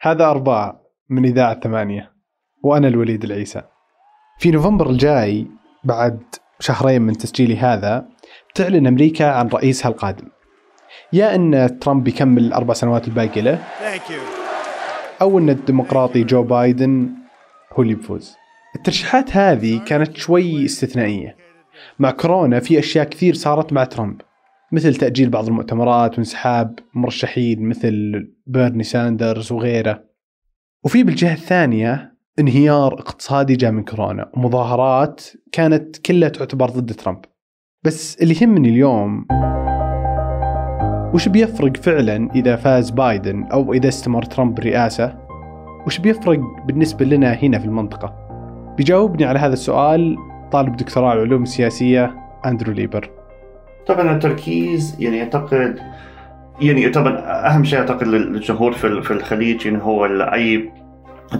هذا أربعة من إذاعة ثمانية وأنا الوليد العيسى. في نوفمبر الجاي بعد شهرين من تسجيلي هذا تعلن أمريكا عن رئيسها القادم. يا أن ترامب يكمل الأربع سنوات الباقية له أو أن الديمقراطي جو بايدن هو اللي بيفوز الترشيحات هذه كانت شوي استثنائية. مع كورونا في أشياء كثير صارت مع ترامب. مثل تأجيل بعض المؤتمرات وانسحاب مرشحين مثل بيرني ساندرز وغيره. وفي بالجهة الثانية انهيار اقتصادي جاء من كورونا ومظاهرات كانت كلها تعتبر ضد ترامب. بس اللي يهمني اليوم وش بيفرق فعلا إذا فاز بايدن أو إذا استمر ترامب بالرئاسة وش بيفرق بالنسبة لنا هنا في المنطقة؟ بيجاوبني على هذا السؤال طالب دكتوراه العلوم السياسية أندرو ليبر. طبعا التركيز يعني أعتقد يعني طبعا أهم شيء أعتقد للجمهور في في الخليج يعني هو اي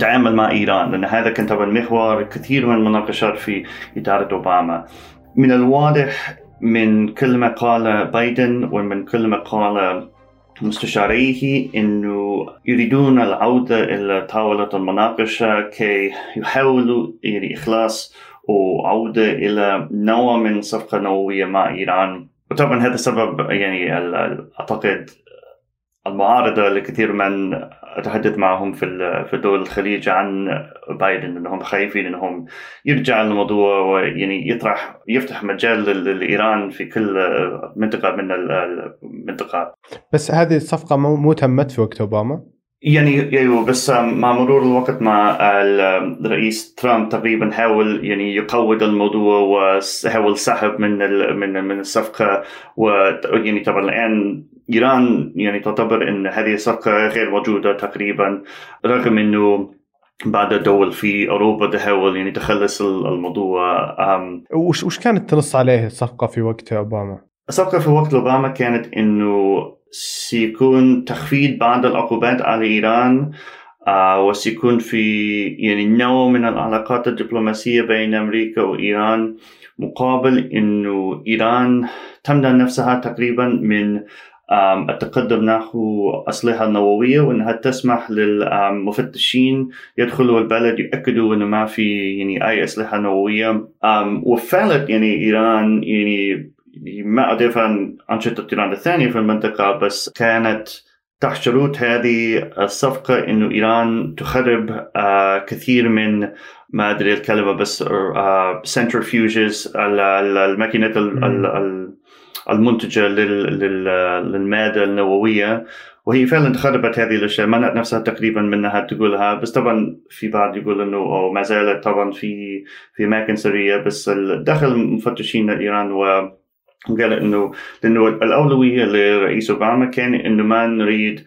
تعامل مع إيران لأن هذا كان طبعا محور كثير من المناقشات في إدارة أوباما. من الواضح من كل ما قال بايدن ومن كل ما قال مستشاريه إنه يريدون العودة إلى طاولة المناقشة كي يحاولوا يعني إخلاص وعودة إلى نوع من صفقة نووية مع إيران. وطبعا هذا السبب يعني أعتقد المعارضة لكثير من أتحدث معهم في في دول الخليج عن بايدن إنهم خايفين إنهم يرجع الموضوع ويعني يطرح يفتح مجال لإيران في كل منطقة من المنطقة بس هذه الصفقة مو تمت في وقت أوباما؟ يعني أيوه بس مع مرور الوقت مع الرئيس ترامب تقريبا حاول يعني يقوض الموضوع وحاول سحب من من من الصفقه ويعني طبعا الآن إيران يعني تعتبر إن هذه الصفقه غير موجودة تقريبا رغم إنه بعد الدول في أوروبا تحاول يعني تخلص الموضوع وش وش كانت تنص عليه الصفقه في وقت أوباما؟ الصفقه في وقت أوباما كانت إنه سيكون تخفيض بعض العقوبات على إيران آه وسيكون في يعني نوع من العلاقات الدبلوماسية بين أمريكا وإيران مقابل أنه إيران تمنع نفسها تقريبا من التقدم نحو أسلحة نووية وأنها تسمح للمفتشين يدخلوا البلد يأكدوا أنه ما في يعني أي أسلحة نووية. وفعلت يعني إيران يعني ما أضيف عن أنشطة إيران الثانية في المنطقة بس كانت تحت شروط هذه الصفقة إنه إيران تخرب كثير من ما أدري الكلمة بس centrifuges الماكينات المنتجة للمادة النووية وهي فعلا تخربت هذه الاشياء منعت نفسها تقريبا من انها تقولها بس طبعا في بعض يقول انه أو ما زالت طبعا في في اماكن سريه بس دخل مفتشين ايران و قال إنه لأنه الأولوية لرئيس أوباما كان إنه ما نريد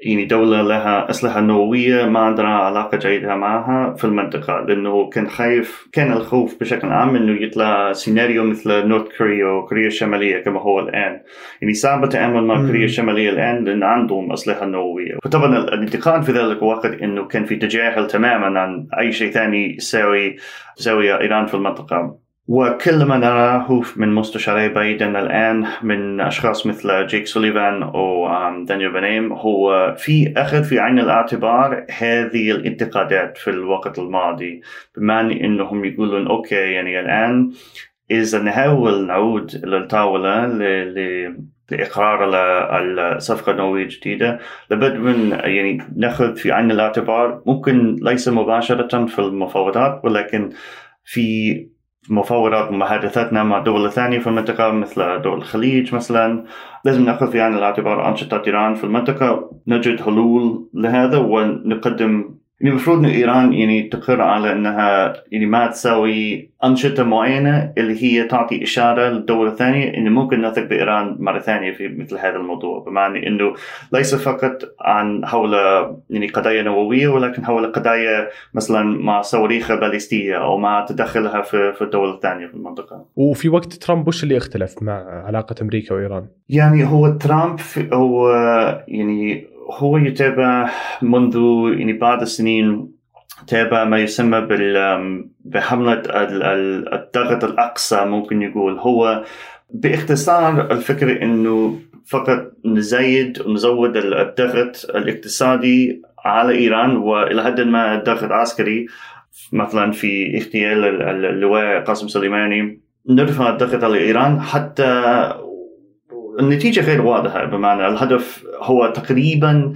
يعني دولة لها أسلحة نووية ما عندنا علاقة جيدة معها في المنطقة لأنه كان خايف كان الخوف بشكل عام أنه يطلع سيناريو مثل نورث كوريا وكوريا الشمالية كما هو الآن. يعني صعب التعامل مع كوريا الشمالية الآن لأن عندهم أسلحة نووية. فطبعا الانتقاد في ذلك الوقت أنه كان في تجاهل تماما عن أي شيء ثاني يساوي تساوي إيران في المنطقة. وكل ما نراه من مستشاري بايدن الآن من أشخاص مثل جيك سوليفان أو دانيال بنيم. هو في أخذ في عين الاعتبار هذه الانتقادات في الوقت الماضي بمعنى أنهم يقولون أوكي يعني الآن إذا نحاول نعود للطاولة لإقرار الصفقة النووية الجديدة لابد من يعني نأخذ في عين الاعتبار ممكن ليس مباشرة في المفاوضات ولكن في مفاوضات ومحادثاتنا مع دول ثانية في المنطقة مثل دول الخليج مثلا. لازم نأخذ في عين الاعتبار أنشطة إيران في المنطقة. نجد حلول لهذا ونقدم يعني المفروض إنه إيران يعني تقر على إنها يعني ما تسوي أنشطة معينة اللي هي تعطي إشارة للدول الثانية إنه ممكن نثق بإيران مرة ثانية في مثل هذا الموضوع بمعنى إنه ليس فقط عن حول يعني قضايا نووية ولكن حول قضايا مثلا مع صواريخ باليستية أو مع تدخلها في في الدول الثانية في المنطقة. وفي وقت ترامب وش اللي اختلف مع علاقة أمريكا وإيران؟ يعني هو ترامب هو يعني هو يتابع منذ يعني بعض السنين تابع ما يسمى بحملة الضغط الأقصى ممكن يقول. هو باختصار الفكرة أنه فقط نزيد ونزود الضغط الاقتصادي على إيران وإلى حد ما ضغط عسكري مثلا في اغتيال اللواء قاسم سليماني نرفع الضغط على إيران حتى النتيجة غير واضحة بمعنى الهدف هو تقريبا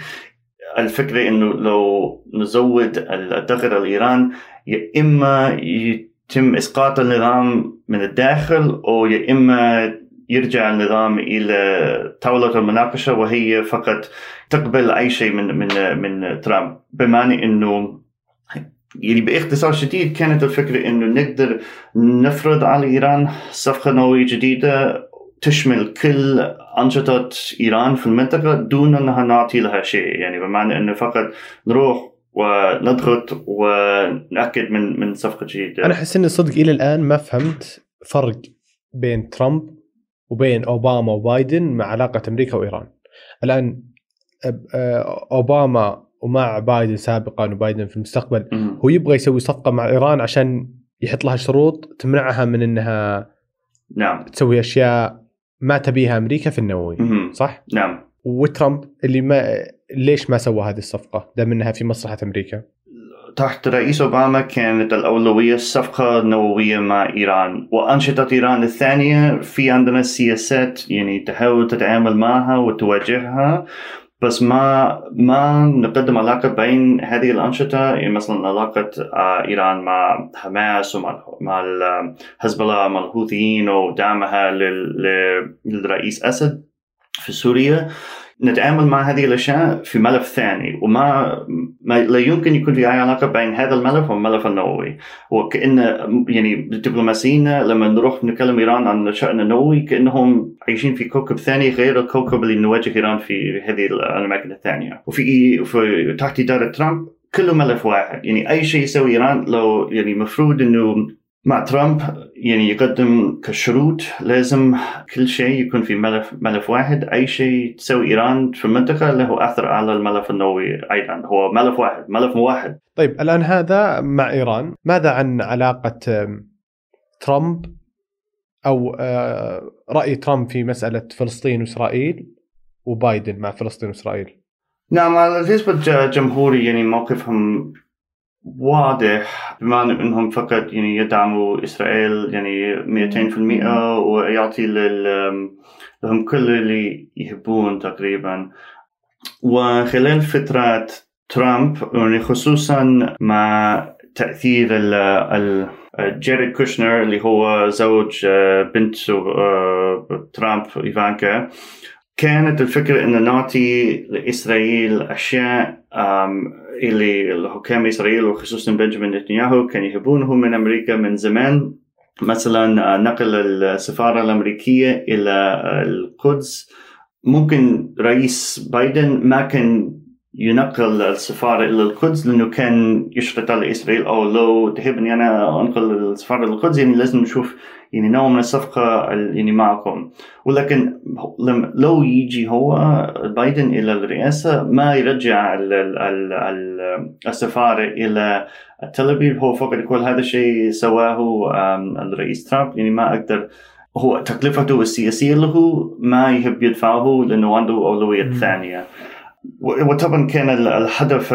الفكرة إنه لو نزود الضغط على ايران يا إما يتم إسقاط النظام من الداخل أو يا إما يرجع النظام إلى طاولة المناقشة وهي فقط تقبل أي شيء من من من ترامب. بمعنى إنه يعني باختصار شديد كانت الفكرة إنه نقدر نفرض على إيران صفقة نووية جديدة تشمل كل أنشطة إيران في المنطقة دون أنها نعطي لها شيء. يعني بمعنى أنه فقط نروح ونضغط ونأكد من من صفقة جديدة. أنا أحس أني صدق إلى الآن ما فهمت فرق بين ترامب وبين أوباما وبايدن مع علاقة أمريكا وإيران. الآن أوباما ومع بايدن سابقا وبايدن في المستقبل هو يبغى يسوي صفقة مع إيران عشان يحط لها شروط تمنعها من أنها نعم. تسوي أشياء ما تبيها أمريكا في النووي صح؟ نعم وترامب اللي ما ليش ما سوى هذه الصفقة؟ دام إنها في مصلحة أمريكا. تحت رئيس أوباما كانت الأولوية الصفقة النووية مع إيران وأنشطة إيران الثانية في عندنا سياسات يعني تحاول تتعامل معها وتواجهها بس ما ما نقدم علاقة بين هذه الأنشطة يعني مثلا علاقة آه، إيران مع حماس ومع مع حزب الله مع الحوثيين ودعمها للرئيس أسد في سوريا. نتعامل مع هذه الأشياء في ملف ثاني وما ما لا يمكن يكون في أي علاقة بين هذا الملف والملف النووي. وكأن يعني الدبلوماسيين لما نروح نكلم إيران عن الشان النووي كأنهم عايشين في كوكب ثاني غير الكوكب اللي نواجه إيران في هذه الأماكن الثانية. وفي في تحت إدارة ترامب كله ملف واحد. يعني أي شيء يسوي إيران لو يعني المفروض إنه مع ترامب يعني يقدم كشروط لازم كل شيء يكون في ملف ملف واحد. أي شيء تسوي إيران في المنطقة له أثر على الملف النووي أيضا. هو ملف واحد ملف واحد طيب الآن هذا مع إيران. ماذا عن علاقة ترامب؟ أو آه، رأي ترامب في مسألة فلسطين وإسرائيل وبايدن مع فلسطين وإسرائيل؟ نعم الحزب الجمهوري يعني موقفهم واضح. بما أنهم فقط يعني يدعموا إسرائيل يعني 200% ويعطي لهم كل اللي يحبون تقريبا. وخلال فترة ترامب يعني خصوصا مع تأثير ال جيرد كوشنر اللي هو زوج آه، بنت آه، ترامب إيفانكا كانت الفكرة أن نعطي لإسرائيل أشياء اللي الحكام إسرائيل وخصوصا بنجامين نتنياهو كان يهبونه من أمريكا من زمان مثلا نقل السفارة الأمريكية إلى القدس ممكن رئيس بايدن ما كان ينقل السفارة إلى القدس لأنه كان يشرط على إسرائيل أو لو تحب أنا أنقل السفارة للقدس يعني لازم نشوف يعني نوع من الصفقة يعني معكم. ولكن لو يجي هو بايدن إلى الرئاسة ما يرجع ال ال ال السفارة إلى تل أبيب. هو فقط يقول هذا الشيء سواه الرئيس ترامب يعني ما أقدر. هو تكلفته السياسية له ما يحب يدفعه لأنه عنده أولوية ثانية. وطبعا كان الهدف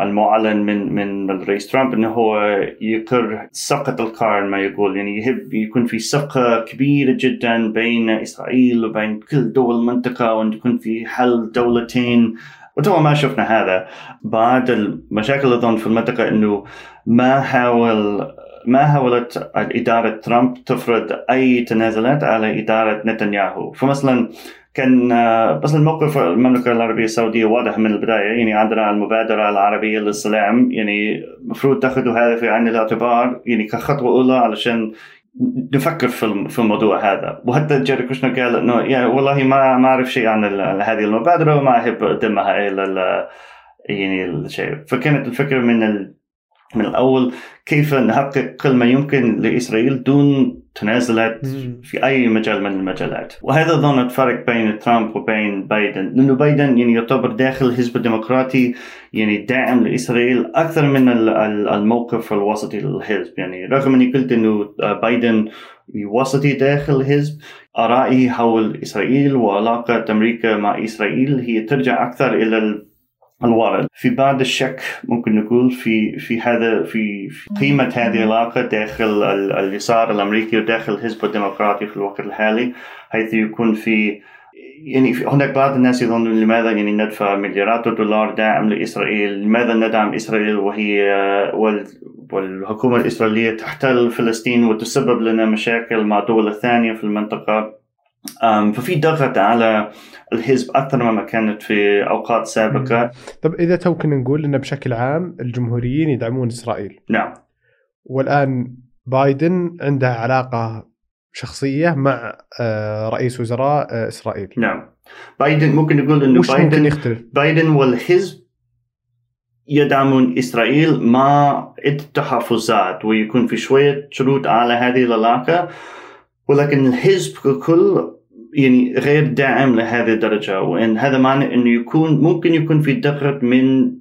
المعلن من من الرئيس ترامب إنه هو يقر سقط القرن ما يقول. يعني يحب يكون في صفقه كبيرة جدا بين إسرائيل وبين كل دول المنطقة وإن يكون في حل دولتين. وطبعا ما شفنا هذا. بعد المشاكل اظن في المنطقة إنه ما حاول ما حاولت إدارة ترامب تفرض أي تنازلات على إدارة نتنياهو. فمثلا كان آه، بس الموقف المملكة العربية السعودية واضح من البداية يعني عندنا المبادرة العربية للسلام يعني المفروض تأخذوا هذا في عين الاعتبار يعني كخطوة أولى علشان نفكر في في الموضوع هذا. وحتى جيري كوشنر قال إنه يعني والله ما ما أعرف شيء عن هذه المبادرة وما أحب أقدمها إلى يعني الشيء. فكانت الفكرة من من الأول كيف نحقق كل ما يمكن لإسرائيل دون تنازلات في أي مجال من المجالات. وهذا اظن الفرق بين ترامب وبين بايدن لأنه بايدن يعني يعتبر داخل الحزب الديمقراطي يعني داعم لإسرائيل أكثر من الموقف الوسطي للحزب. يعني رغم أني قلت إنه بايدن وسطي داخل الحزب ارائي حول إسرائيل وعلاقة أمريكا مع إسرائيل هي ترجع أكثر إلى الوارد. في بعض الشك ممكن نقول في في هذا في, في قيمة هذه العلاقة داخل اليسار الأمريكي وداخل الحزب الديمقراطي في الوقت الحالي حيث يكون في يعني هناك بعض الناس يظنون لماذا يعني ندفع مليارات الدولار دعم لإسرائيل؟ لماذا ندعم إسرائيل وهي والحكومة الإسرائيلية تحتل فلسطين وتسبب لنا مشاكل مع دول الثانية في المنطقة؟ ففي ضغط على الحزب أكثر مما كانت في أوقات سابقة. طب إذا تو كنا نقول ان بشكل عام الجمهوريين يدعمون إسرائيل. نعم. والآن بايدن عنده علاقة شخصية مع آه، رئيس وزراء آه، إسرائيل. نعم. بايدن ممكن نقول إنه بايدن ممكن يختلف؟ بايدن والحزب يدعمون إسرائيل مع التحفظات ويكون في شوية شروط على هذه العلاقة. ولكن الحزب ككل يعني غير داعم لهذه الدرجة. وإن هذا معنى أنه يكون ممكن يكون في ضغط من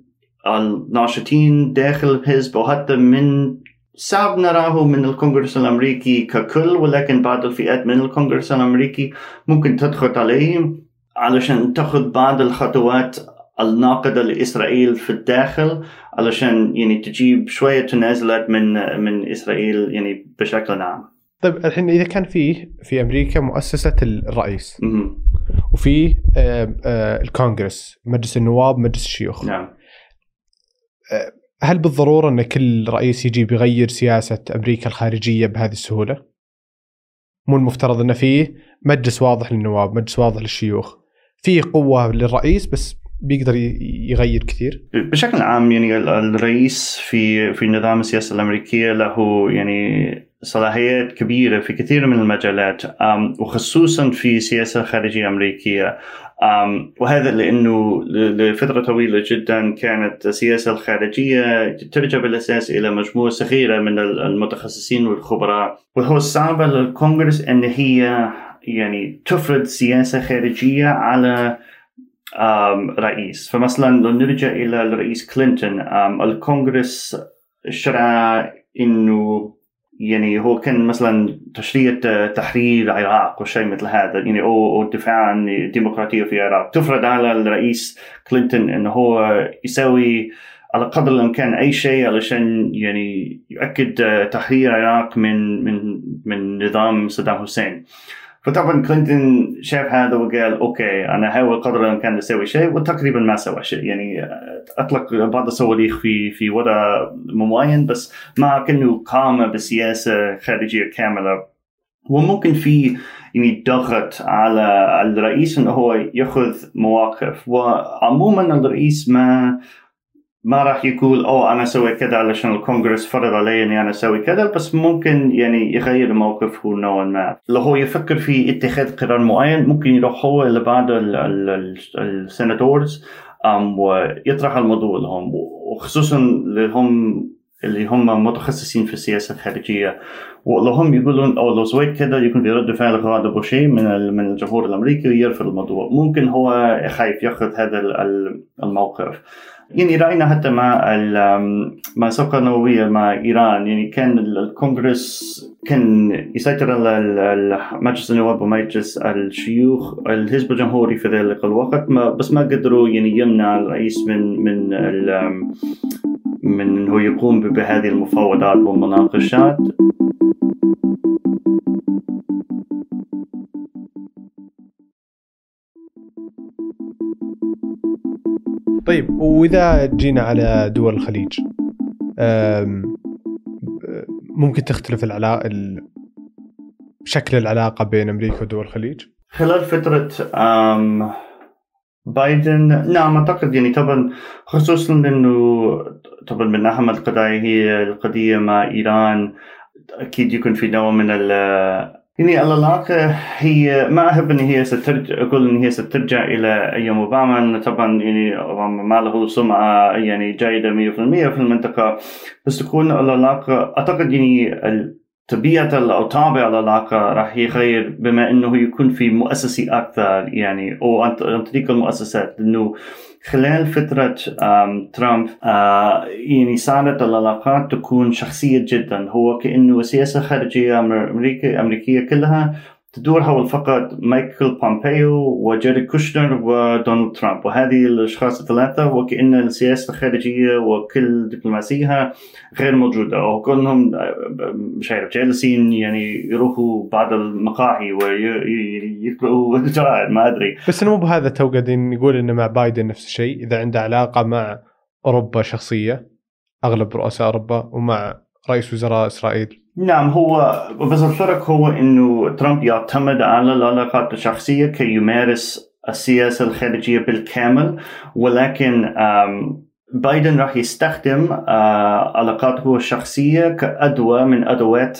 الناشطين داخل الحزب وحتى من صعب نراه من الكونغرس الأمريكي ككل ولكن بعض الفئات من الكونغرس الأمريكي ممكن تضغط عليهم علشان تأخذ بعض الخطوات الناقدة لإسرائيل في الداخل علشان يعني تجيب شوية تنازلات من من إسرائيل يعني بشكل عام. طيب الحين إذا كان فيه في أمريكا مؤسسة الرئيس وفي آه، آه، الكونغرس مجلس النواب مجلس الشيوخ نعم آه، هل بالضرورة إن كل رئيس يجي بيغير سياسة أمريكا الخارجية بهذه السهولة؟ مو المفترض انه فيه مجلس واضح للنواب، مجلس واضح للشيوخ. في قوة للرئيس بس بيقدر يغير كثير؟ بشكل عام يعني الرئيس في في نظام السياسة الأمريكية له يعني صلاحيات كبيرة في كثير من المجالات وخصوصا في السياسة الخارجية الأمريكية وهذا لأنه لفترة طويلة جدا كانت السياسة الخارجية ترجع بالأساس إلى مجموعة صغيرة من المتخصصين والخبراء. وهو صعب للكونغرس أن هي يعني تفرض سياسة خارجية على رئيس. فمثلا لو نرجع إلى الرئيس كلينتون الكونغرس شرع إنه يعني هو كان مثلا تشريع تحرير العراق وشيء مثل هذا يعني أو الدفاع عن الديمقراطية في العراق. تفرض على الرئيس كلينتون انه هو يسوي على قدر الإمكان أي شيء علشان يعني يؤكد تحرير العراق من من من نظام صدام حسين. فطبعا كلينتون شاف هذا وقال أوكي أنا هحاول قدر الامكان أسوي شيء. وتقريبا ما سوى شيء. يعني أطلق بعض الصواريخ في في وضع معين بس ما كأنه قام بسياسه خارجية كاملة. وممكن في يعني ضغط على الرئيس إنه هو يأخذ مواقف. وعموما الرئيس ما ما راح يقول أوه أنا أسوي كذا علشان الكونغرس فرض علي إني أنا أسوي كذا بس ممكن يعني يغير موقفه نوعا ما لو هو يفكر في اتخاذ قرار معين ممكن يروح هو إلى بعض ال senators ويطرح الموضوع لهم وخصوصا اللي هم اللي هم متخصصين في السياسة الخارجية. ولو هم يقولون أو لو سويت كذا يكون في رد فعل غاضب وشيء من من الجمهور الأمريكي ويرفض الموضوع. ممكن هو خايف ياخذ هذا الموقف. يعني رأينا حتى مع مع الصفقه النووية مع إيران يعني كان الكونغرس كان يسيطر على مجلس النواب ومجلس الشيوخ الحزب الجمهوري في ذلك الوقت ما بس ما قدروا يعني يمنع الرئيس من من من إنه يقوم بهذه المفاوضات والمناقشات. طيب وإذا جينا على دول الخليج ممكن تختلف العلاقه شكل العلاقة بين أمريكا ودول الخليج؟ خلال فترة بايدن نعم أعتقد يعني طبعا خصوصا إنه طبعا من أهم القضايا هي القضية مع إيران أكيد يكون في نوع من يعني العلاقة هي ما أحب أن هي سترجع أقول أن هي سترجع إلى أيام أوباما. طبعا يعني أوباما ما له سمعة يعني جيدة 100% في المنطقة. بس تكون العلاقة أعتقد يعني طبيعة أو طابع العلاقة راح يغير. بما أنه يكون في مؤسسي أكثر يعني أو عن طريق المؤسسات. لأنه خلال فترة ترامب يعني صارت العلاقات تكون شخصية جدا. هو كأنه السياسة الخارجية أمريكا أمريكية كلها تدور حول فقط مايكل بومبيو وجيرد كوشنر ودونالد ترامب. وهذه الأشخاص الثلاثة وكأن السياسة الخارجية وكل دبلوماسيها غير موجودة. وكلهم مش عارف جالسين يعني يروحوا بعض المقاهي ويقرأوا جرائد ما أدري. بس مو بهذا تو قاعدين نقول إنه مع بايدن نفس الشيء. إذا عنده علاقة مع أوروبا شخصية أغلب رؤساء أوروبا ومع رئيس وزراء إسرائيل. نعم هو بس الفرق هو إنه ترامب يعتمد على العلاقات الشخصية كي يمارس السياسة الخارجية بالكامل ولكن بايدن راح يستخدم علاقاته الشخصية كأدوة من أدوات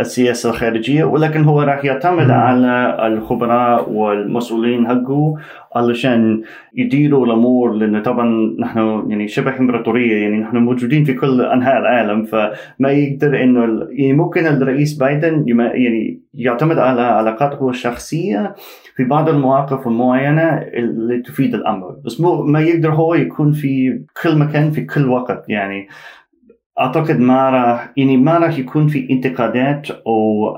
السياسة الخارجية ولكن هو راح يعتمد على الخبراء والمسؤولين حقه علشان يديروا الأمور لأنه طبعا نحن يعني شبه إمبراطورية يعني نحن موجودين في كل أنحاء العالم فما يقدر إنه يعني ممكن الرئيس بايدن يعني يعتمد على علاقاته الشخصية في بعض المواقف المعينة اللي تفيد الأمر. بس ما يقدر هو يكون في كل مكان في كل وقت يعني أعتقد ما راح يعني ما راح يكون في انتقادات أو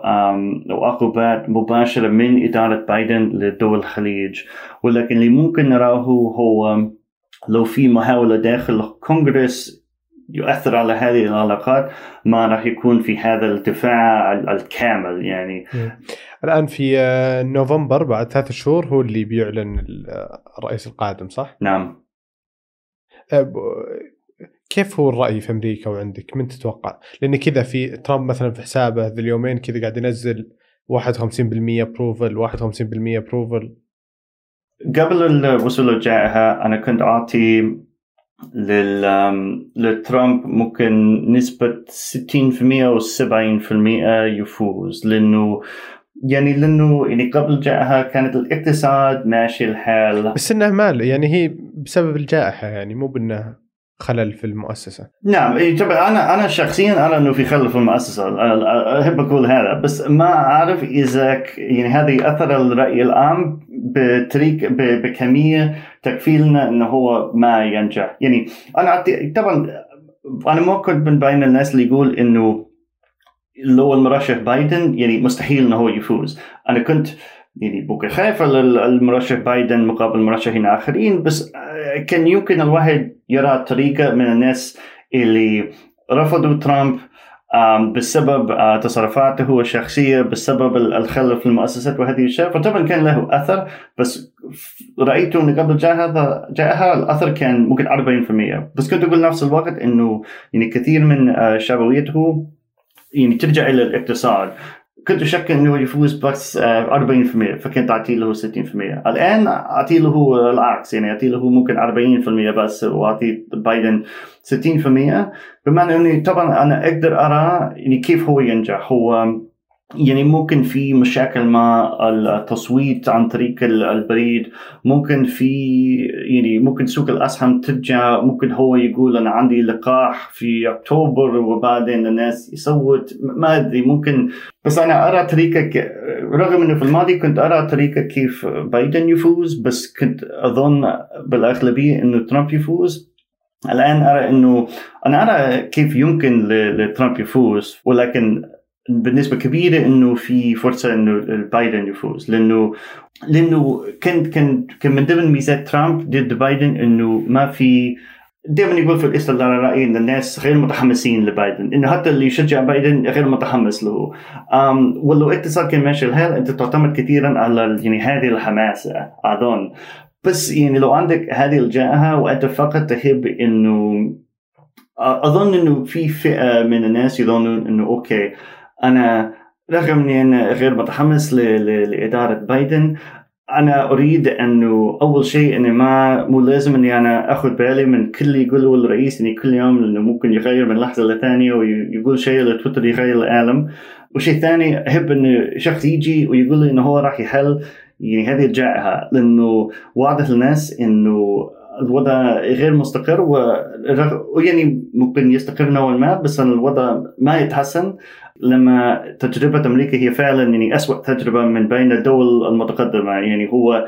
أو عقوبات مباشرة من إدارة بايدن لدول الخليج. ولكن اللي ممكن نراه هو لو في محاولة داخل الكونغرس يؤثر على هذه العلاقات ما راح يكون في هذا الدفاع الكامل يعني. الآن في آه، نوفمبر بعد ثلاث شهور هو اللي بيعلن الرئيس القادم صح؟ نعم. أه، كيف هو الرأي في أمريكا وعندك؟ من تتوقع؟ لأن كذا في ترامب مثلا في حسابه ذي اليومين كذا قاعد ينزل 51% ابروفل 51% ابروفل قبل الوصول الجائحة أنا كنت أعطي لل لترامب ممكن نسبة 60% أو 70% يفوز لأنه يعني لأنه يعني قبل الجائحة كانت الاقتصاد ماشي الحال. بس إنه مال يعني هي بسبب الجائحة يعني مو بأنه خلل في المؤسسة. نعم طبعا أنا أنا شخصيا أرى إنه في خلل في المؤسسة. أحب أقول هذا بس ما أعرف إذا يعني هذا أثر الرأي العام بطريق بكمية تكفيلنا إنه هو ما ينجح. يعني أنا طبعا أنا ما كنت من بين الناس اللي يقول إنه لو المرشح بايدن يعني مستحيل إنه هو يفوز. أنا كنت يعني بوكي خايف المرشح بايدن مقابل مرشحين آخرين بس كان يمكن الواحد يرى طريقة من الناس اللي رفضوا ترامب بسبب آه، تصرفاته الشخصية بسبب الخلل في المؤسسات وهذه الأشياء. فطبعا كان له أثر بس رأيته انه قبل جاء هذا جاءها الأثر كان ممكن 40% بس كنت أقول نفس الوقت إنه يعني كثير من آه، شعبويته يعني ترجع إلى الاقتصاد. كنت أشك إنه يفوز بس 40% آه، فكنت اعطي له 60% الآن اعطي له العكس يعني اعطي له ممكن 40% بس واعطي بايدن 60% بمعنى اني طبعا أنا أقدر أرى يعني كيف هو ينجح. هو يعني ممكن في مشاكل مع التصويت عن طريق البريد ممكن في يعني ممكن سوق الأسهم ترجع ممكن هو يقول أنا عندي لقاح في أكتوبر وبعدين الناس يصوت ما أدري ممكن. بس أنا أرى طريقة رغم إنه في الماضي كنت أرى طريقة كيف بايدن يفوز بس كنت أظن بالأغلبية إنه ترامب يفوز. الآن أرى إنه أنا أرى كيف يمكن لترامب يفوز ولكن بنسبه كبيرة إنه في فرصة إنه بايدن يفوز لأنه لأنه كان كان كان من ضمن ميزات ترامب ضد بايدن إنه ما في دائما يقول في الاستدلال على رأيي إن الناس غير متحمسين لبايدن إنه حتى اللي يشجع بايدن غير متحمس له. ولو اتصال كان ماشي الحال أنت تعتمد كثيرا على يعني هذه الحماسة اظن بس يعني لو عندك هذه الجائحة وأنت فقط تحب إنه أظن إنه في فئة من الناس يظنون إنه أوكي أنا رغم إني أنا غير متحمس لإدارة بايدن أنا أريد أنه أول شيء اني ما مو لازم إني أنا آخذ بالي من كل اللي يقوله الرئيس اني كل يوم لأنه ممكن يغير من لحظة لثانية ويقول شيء لتويتر يغير العالم. وشيء ثاني أحب إنه شخص يجي ويقول لي إنه هو راح يحل يعني هذه الجائحة لأنه واضح للناس إنه الوضع غير مستقر ويعني ممكن يستقر نوعا ما بس الوضع ما يتحسن. لما تجربة أمريكا هي فعلا يعني أسوأ تجربة من بين الدول المتقدمة. يعني هو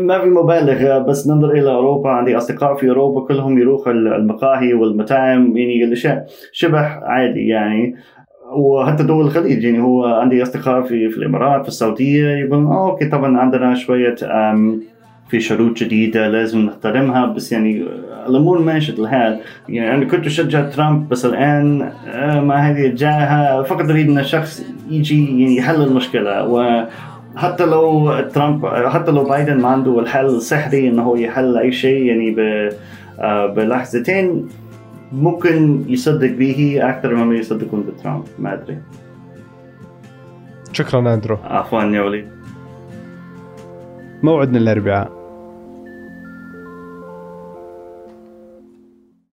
ما في مبالغة بس ننظر إلى أوروبا. عندي أصدقاء في أوروبا كلهم يروحوا المقاهي والمطاعم يعني الأشياء شبه عادي يعني. وحتى دول الخليج يعني هو عندي أصدقاء في في الإمارات في السعودية يقولون أوكي طبعا عندنا شوية في شروط جديدة لازم نحترمها بس يعني الأمور ماشية الحال. يعني أنا كنت أشجع ترامب بس الآن آه، مع هذه الجائحة فقط أريد أن الشخص يجي يعني يحل المشكلة. وحتى لو ترامب حتى لو بايدن ما عنده الحل السحري إنه هو يحل أي شيء يعني آه، بلحظتين ممكن يصدق به أكثر مما يصدقون بترامب. ما أدري. شكرا أندرو. عفوا يا وليد. موعدنا الأربعاء.